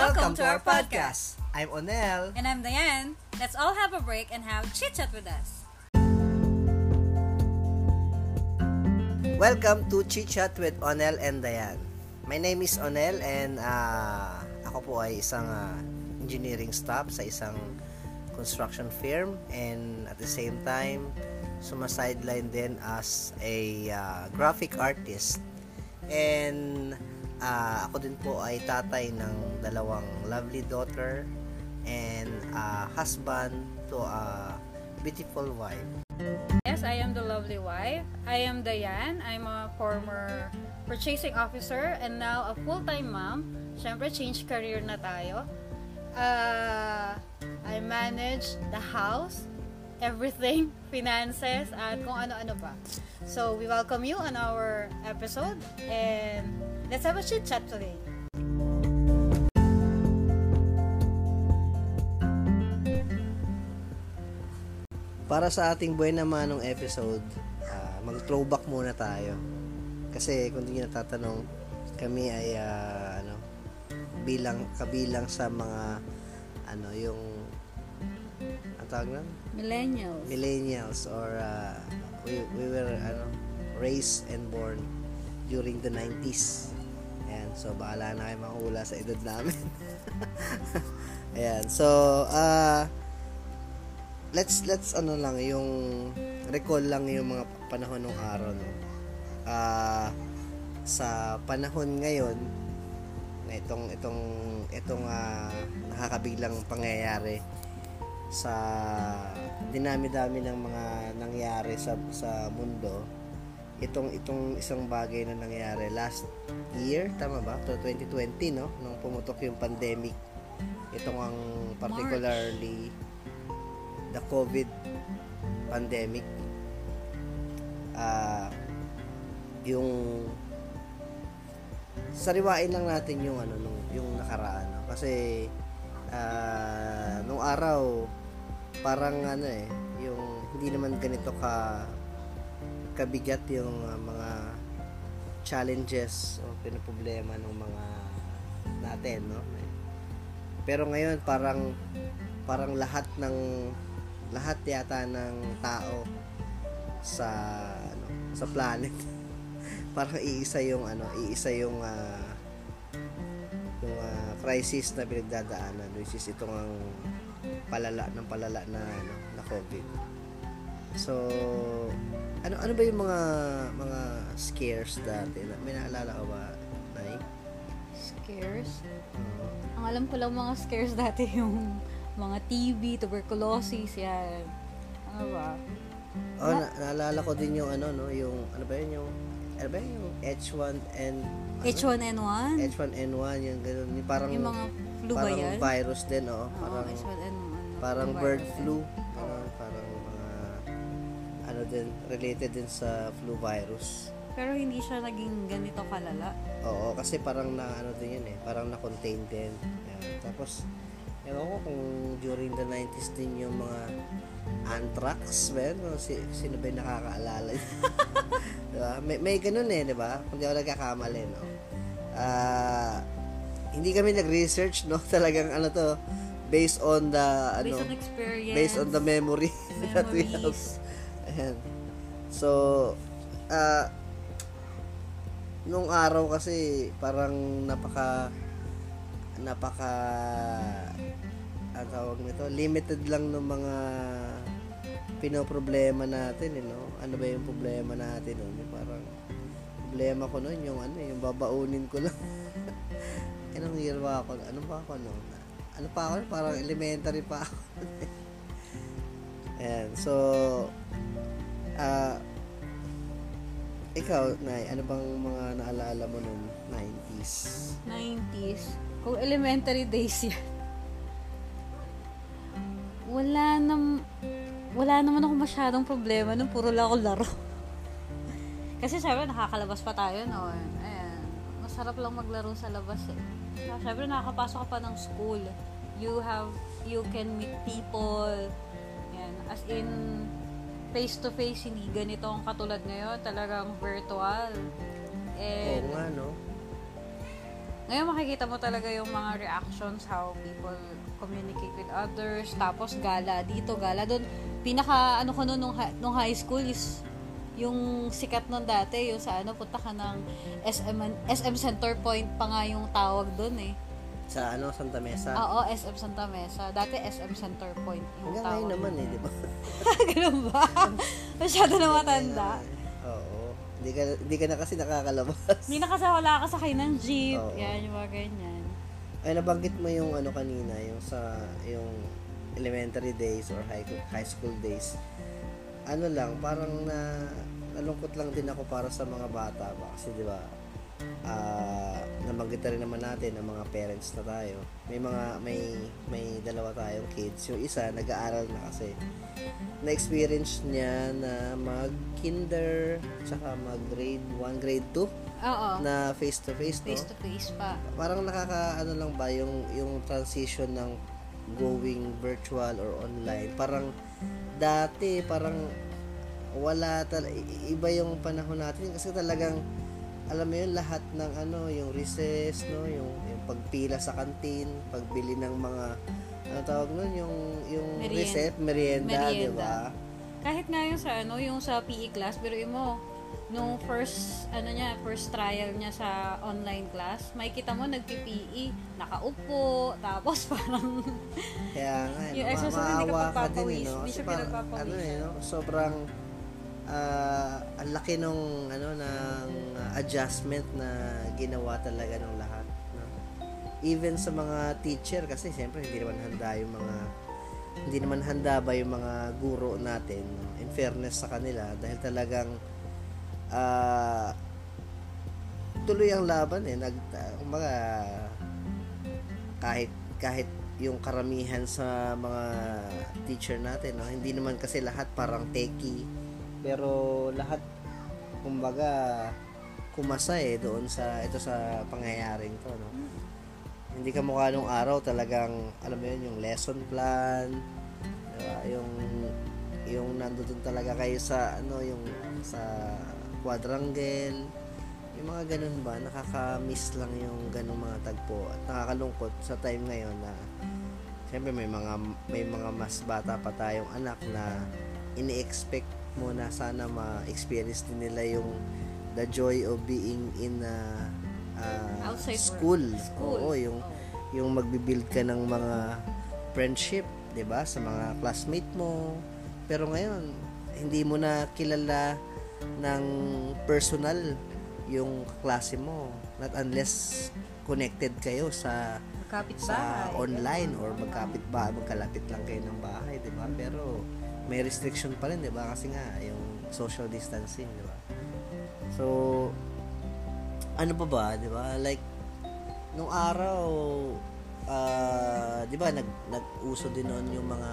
Welcome to our podcast. I'm Onel. And I'm Diane. Let's all have a break and have chit chat with us. Welcome to Chit Chat with Onel and Diane. My name is Onel and uh, ako po ay isang uh, engineering staff sa isang construction firm and at the same time sumasideline din as a uh, graphic artist. And uh, ako din po ay tatay ng dalawang lovely daughter and uh, husband to a beautiful wife. Yes, I am the lovely wife. I am Diane. I'm a former purchasing officer and now a full-time mom. Siyempre, change career na tayo. Uh, I manage the house, everything, finances, at kung ano-ano pa. So, we welcome you on our episode and let's have a chit chat today. Para sa ating buhay naman ng episode, uh, mag-throwback muna tayo. Kasi kung hindi natatanong, kami ay uh, ano, bilang kabilang sa mga ano yung ang tawag na? Millennials. Millennials or uh, we, we were ano raised and born during the 90s. Ayan, so bahala na kayo makahula sa edad namin. Ayan, so uh, let's let's ano lang yung recall lang yung mga panahon ng araw no. Uh, sa panahon ngayon na itong itong itong uh, nakakabiglang pangyayari sa dinami-dami ng mga nangyari sa sa mundo itong itong isang bagay na nangyari last year tama ba? To 2020 no? Nung pumutok yung pandemic. Itong ang particularly March. the COVID pandemic. Uh, yung sariwain lang natin yung ano nung yung nakaraan no? kasi uh, nung araw parang ano eh yung hindi naman ganito ka kabigat yung uh, mga challenges o pinoproblema ng mga natin no? Pero ngayon parang parang lahat ng lahat yata ng tao sa ano, sa planet parang iisa yung ano iisa yung uh, yung uh, crisis na pinagdadaanan which is itong ang palala ng palala na ano na COVID. So ano ano ba yung mga mga scares dati na may naalala ka ba Nay? scares uh, ang alam ko lang mga scares dati yung mga TB, tuberculosis, yan. Ano ba? Oh, na- naalala ko din yung ano, no, yung, ano ba yun, yung, ano ba yun, yung H1N, ano? H1N1? H1N1, yung ganun, yung parang, yung mga flu ba yan? Parang virus din, oh. Parang, H1N1. Parang bird flu, mga, ano din, related din sa flu virus. Pero hindi siya naging ganito kalala. Oo, kasi parang na, ano din yun eh, parang na-contain din. Yan. Tapos, Ewan ko kung during the 90s din yung mga anthrax ba yun? Si, sino ba yung nakakaalala diba? May, may ganun eh, di ba? Kung di ako nagkakamali, no? Uh, hindi kami nag-research, no? Talagang ano to, based on the, ano, based on experience. Based on the memory Memories. that we have. Ayan. So, uh, nung araw kasi, parang napaka, napaka ang tawag nito, limited lang ng mga pinoproblema natin, eh, no? Ano ba yung problema natin noon? Parang problema ko noon yung ano, yung babaunin ko lang. Anong year ba ako? Ano ba ako noon? Ano pa ako? Parang elementary pa ako. Ayan. So, uh, ikaw, Nay, ano bang mga naalala mo noon? 90s? 90s? Kung elementary days yan, wala nam wala naman ako masyadong problema nung puro lang ako laro. Kasi syempre nakakalabas pa tayo noon. Ayan. Masarap lang maglaro sa labas eh. Syempre nakakapasok ka pa ng school. You have, you can meet people. Ayan. As in, face to face, hindi ganito ang katulad ngayon. Talagang virtual. And, Oo nga, no? Ngayon makikita mo talaga yung mga reactions, how people communicate with others, tapos gala dito, gala doon. Pinaka ano ko noon nung, nung high school is yung sikat nun dati, yung sa ano, punta ka ng SM, SM Center Point pa nga yung tawag doon eh. Sa ano, Santa Mesa. Oo, SM Santa Mesa. Dati SM Center Point yung Hanggang ngayon naman eh, di ba? Ganun ba? Masyado na matanda. Oo. Hindi ka, hindi ka na kasi nakakalabas. Hindi na kasi wala ka sakay ng jeep. Oo. Yan, yung mga ganyan. Ay, nabanggit mo yung ano kanina, yung sa, yung elementary days or high, high school days. Ano lang, parang na, nalungkot lang din ako para sa mga bata ba? Kasi di ba, ah nabanggit na rin naman natin ng mga parents na tayo. May mga, may, may dalawa tayong kids. Yung isa, nag-aaral na kasi. Na-experience niya na mag-kinder, tsaka mag-grade 1, grade 2 Oo. na face-to-face, no? Face to face pa. parang nakaka ano lang ba yung yung transition ng going virtual or online parang dati parang wala tal iba yung panahon natin kasi talagang alam mo yun lahat ng ano yung recess no yung yung pagpila sa kantin pagbili ng mga ano tawag nun yung yung Merien- recess merienda, di merienda. ba Kahit nga yung sa ano, yung sa PE class, pero mo, nung first, ano niya, first trial niya sa online class, may kita mo nagpi-PE, nakaupo, tapos parang, Kaya nga, Yung ma- exercise, hindi ka eh, pagpapawis. no? Hindi siya parang, pinagpapawis. ano eh, no? Sobrang, ah, ang laki nung, ano, ng adjustment na ginawa talaga ng lahat, no? Even sa mga teacher, kasi siyempre, hindi naman handa yung mga, hindi naman handa ba yung mga guro natin, no? in fairness sa kanila, dahil talagang, ah, tuloy ang laban eh, nag, uh, kumbaga, kahit kahit yung karamihan sa mga teacher natin no hindi naman kasi lahat parang techie pero lahat kumbaga kumasa eh doon sa ito sa pangyayaring to no? Hindi ka mukha nung araw talagang alam mo yun yung lesson plan diba? yung yung nandoon talaga kayo sa ano yung sa quadrangle. Yung mga ganun ba nakaka-miss lang yung ganung mga tagpo. At nakakalungkot sa time ngayon na syempre may mga may mga mas bata pa tayong anak na ini-expect mo na sana ma-experience din nila yung the joy of being in a uh, Outside school. School. Oo, yung yung magbi-build ka ng mga friendship, 'di ba? Sa mga classmate mo. Pero ngayon, hindi mo na kilala ng personal yung klase mo. Not unless connected kayo sa magkapit sa bahay. online or magkapit ba magkalapit lang kayo ng bahay, 'di ba? Pero may restriction pa rin, 'di ba? Kasi nga yung social distancing, 'di ba? So ano pa ba, 'di ba? Like nung araw ah 'di ba nag nag-uso din noon yung mga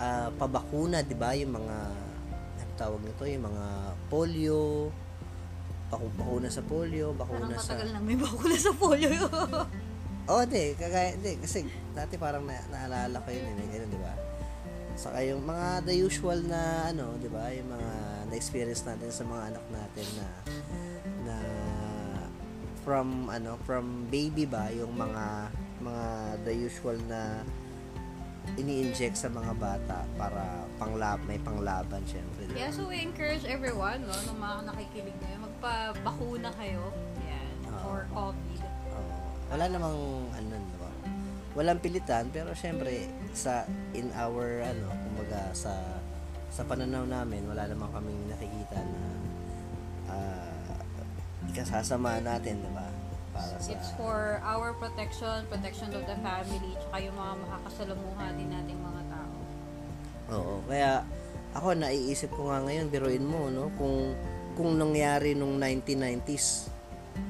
ah, pabakuna, 'di ba? Yung mga ano tawag nito, yung mga polio, baku- bakuna sa polio, Parang bakuna sa matagal nang may bakula sa polio. Oo, di. Kagaya, di. Kasi dati parang na, naalala ko yun, eh, ganun, di ba? Saka yung mga the usual na, ano, di ba? Yung mga na-experience natin sa mga anak natin na, na from, ano, from baby ba, yung mga, mga the usual na ini-inject sa mga bata para panglab, may panglaban, syempre. di ba? Yeah, so we encourage everyone, no, nung mga nakikinig ngayon, magpabakuna kayo. Yan, Oo. for COVID. Oo. wala namang ano, di ba? Walang pilitan pero syempre sa in our ano, kumbaga sa sa pananaw namin wala namang kaming nakikita na ah ikasasama natin, di ba? Para sa It's for our protection, protection of the family, tsaka yung mga makakasalamuha din nating mga tao. Oo, kaya ako naiisip ko nga ngayon, biruin mo, no, kung kung nangyari nung 1990s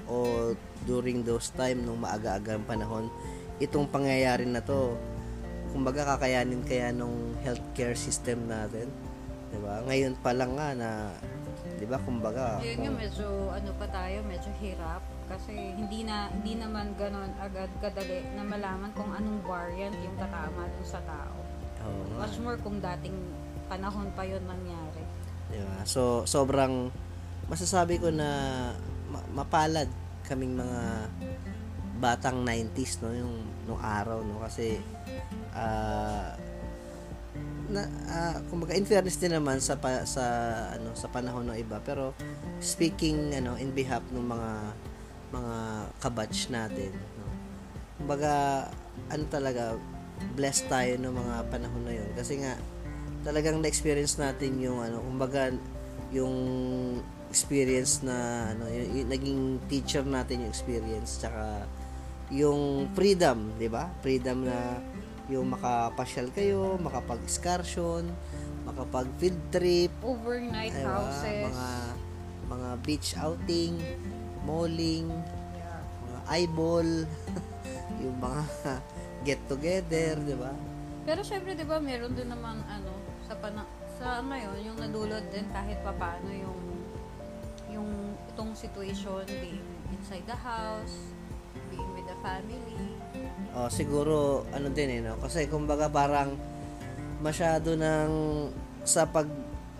o during those time nung maaga-agang panahon, itong pangyayari na to, kumbaga kakayanin kaya nung healthcare system natin, 'di ba? Ngayon pa lang nga na 'di ba kumbaga Yun nga, kung- medyo ano pa tayo, medyo hirap. Kasi hindi na hindi naman ganon agad kadali na malaman kung anong variant yung tatama dun sa tao. Nga. Much more kung dating panahon pa yun nangyari. Di ba? So, sobrang masasabi ko na ma- mapalad kaming mga batang 90s no yung nung araw no kasi ah na uh, kumbaga in fairness din naman sa pa, sa ano sa panahon ng iba pero speaking ano in behalf ng mga mga kabatch natin no. Kumbaga ano talaga blessed tayo ng mga panahon na yun. Kasi nga talagang na-experience natin yung ano kumbaga yung experience na ano yung, yung naging teacher natin yung experience tsaka yung freedom, 'di ba? Freedom na yung makapasyal kayo, makapag-excursion, makapag field trip, Overnight diba? houses. mga mga beach outing, malling, Yeah. mga eyeball, yung mga get together, 'di ba? Pero syempre, di ba, meron din naman, ano, sa pana sa ngayon, yung nadulot din kahit papaano yung yung itong situation being inside the house, family. Oh, siguro ano din eh no? Kasi kumbaga parang masyado ng sa pag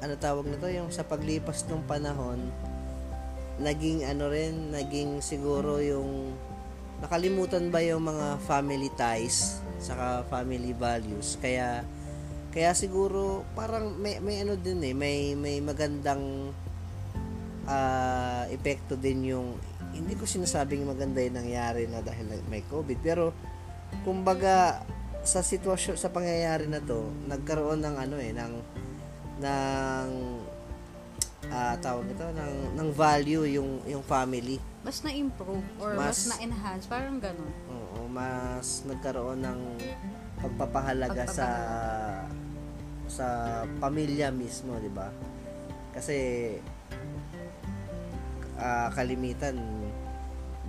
ano tawag nito? Yung sa paglipas ng panahon naging ano rin naging siguro yung nakalimutan ba yung mga family ties saka family values? Kaya kaya siguro parang may may ano din eh may may magandang ah epekto din yung hindi ko sinasabing maganda yung nangyari na dahil may COVID pero kumbaga sa sitwasyon sa pangyayari na to nagkaroon ng ano eh ng ng ah tawag ito ng ng value yung yung family Mas na-improve or Mas- mas, na-enhance, parang ganun. Oo, mas nagkaroon ng pagpapahalaga sa sa pamilya mismo, 'di ba? Kasi ah, kalimitan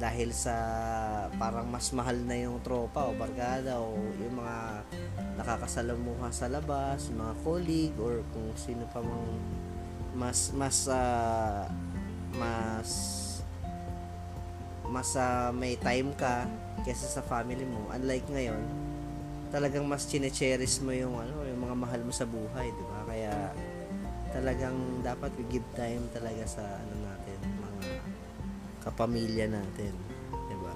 dahil sa parang mas mahal na yung tropa o barkada o yung mga nakakasalamuha sa labas, mga colleague or kung sino pa mang mas mas ah, mas mas ah, may time ka kesa sa family mo. Unlike ngayon, talagang mas chine-cherish mo yung ano, yung mga mahal mo sa buhay, 'di ba? Kaya talagang dapat we give time talaga sa ano natin, mga kapamilya natin, 'di ba?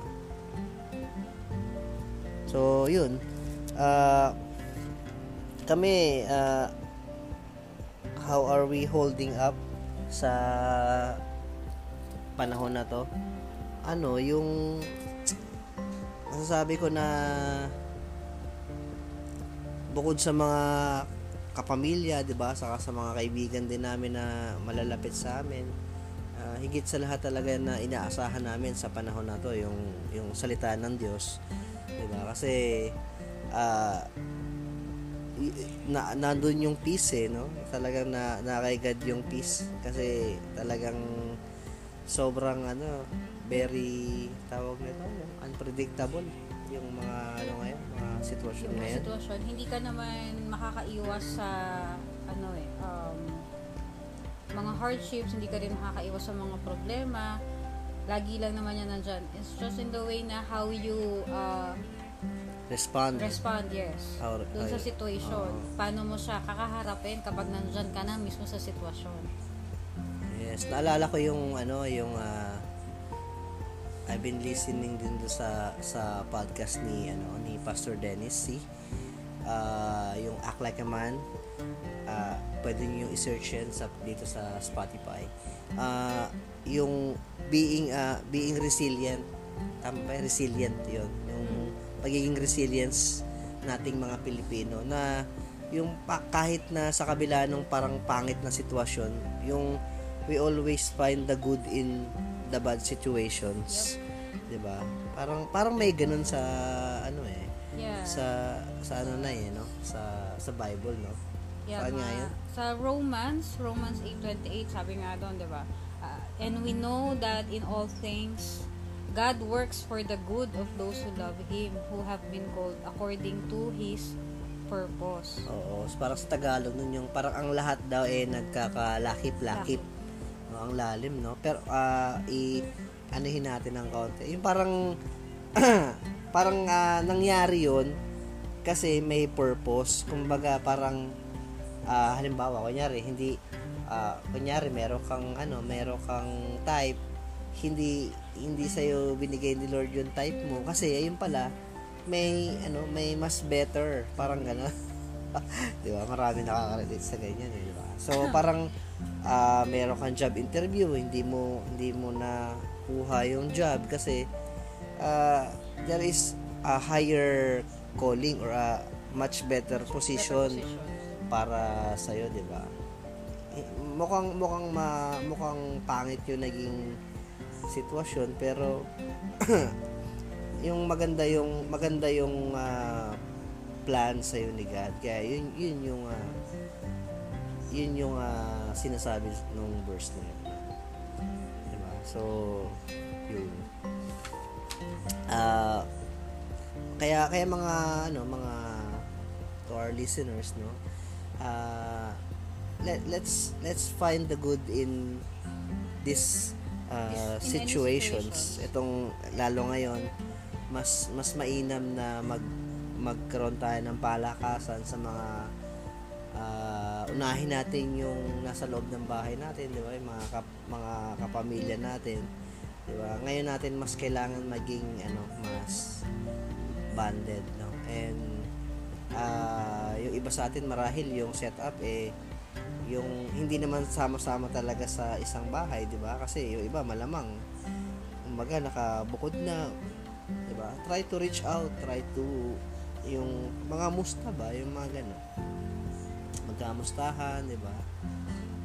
So, yun. Ah kami ah, how are we holding up sa panahon na to? Ano, yung masasabi ko na bukod sa mga kapamilya, 'di ba, saka sa mga kaibigan din namin na malalapit sa amin, ah, higit sa lahat talaga na inaasahan namin sa panahon na to yung yung salita ng Diyos, 'di ba? Kasi y- na nandun yung peace eh, no? Talagang na nakaigad yung peace kasi talagang sobrang ano, very tawag nito, unpredictable yung mga ano ngayon, mga sitwasyon Yung ngayon. sitwasyon, hindi ka naman makakaiwas sa, ano eh, um, mga hardships, hindi ka rin makakaiwas sa mga problema. Lagi lang naman yan nandyan. It's just in the way na how you uh, Respond. respond, yes. Or- Doon sa situation. oo. Paano mo siya kakaharapin kapag nandyan ka na mismo sa sitwasyon. Yes, naalala ko yung ano, yung ah, I've been listening din do sa sa podcast ni ano ni Pastor Dennis si ah, yung Act Like a Man. Ah, pwede niyo yung i-search yan sa dito sa Spotify. Ah, yung being ah, being resilient. Tama ba? Resilient 'yon. Yung pagiging resilience nating mga Pilipino na yung pa, kahit na sa kabila ng parang pangit na sitwasyon, yung we always find the good in the bad situations. 'Di ba? Parang parang may ganun sa ano eh Yeah. sa sa ano na eh no sa sa Bible no. Yeah, Saan nga yun? Sa Romans, Romans 8.28, sabi nga doon, di ba? Ah, and we know that in all things, God works for the good of those who love Him, who have been called according to His purpose. Oo, so parang sa Tagalog nun yung parang ang lahat daw eh nagkakalakip-lakip. No, ang lalim no. Pero ah i anuhin natin ng konti. Yung parang parang ah, nangyari yun kasi may purpose. Kumbaga parang ah, halimbawa kunyari hindi ah, kunyari meron kang ano, meron kang type hindi hindi sa binigay ni Lord yung type mo. Kasi ayun pala may ano may mas better. Parang gano'n. 'di ba? Marami nakaka-relate sa ganyan eh, 'di ba? So parang uh, meron kang job interview hindi mo hindi mo na kuha yung job kasi uh, there is a higher calling or a much better position, better position. Para sa iyo 'di ba mukhang mukhang ma, mukhang pangit yung naging sitwasyon pero yung maganda yung maganda yung uh, plan sa iyo ni God. Kaya yun yun yung uh, yun yung uh, sinasabi nung verse na yun. Diba? So, yun. Uh, kaya kaya mga ano mga to our listeners no uh, let, let's let's find the good in this uh, situations. Itong lalo ngayon mas mas mainam na mag magkaroon tayo ng palakasan sa mga uh, unahin natin yung nasa loob ng bahay natin, di ba? Yung mga kap, mga kapamilya natin, di ba? Ngayon natin mas kailangan maging ano, mas banded, no? And uh, yung iba sa atin marahil yung setup eh yung hindi naman sama-sama talaga sa isang bahay, 'di ba? Kasi yung iba malamang umaga nakabukod na, 'di ba? Try to reach out, try to yung mga musta ba, yung mga gano'n. Magkamustahan, 'di ba?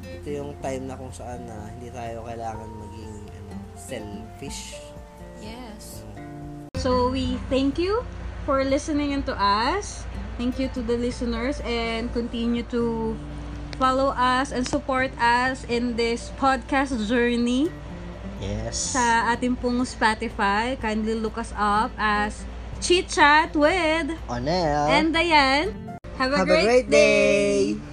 Ito yung time na kung saan na hindi tayo kailangan maging ano, selfish. Yes. So we thank you for listening to us. Thank you to the listeners and continue to follow us and support us in this podcast journey. Yes. Sa ating pong Spotify, kindly look us up as Chit Chat with Onel and Diane. Have a, Have great, a great day. day.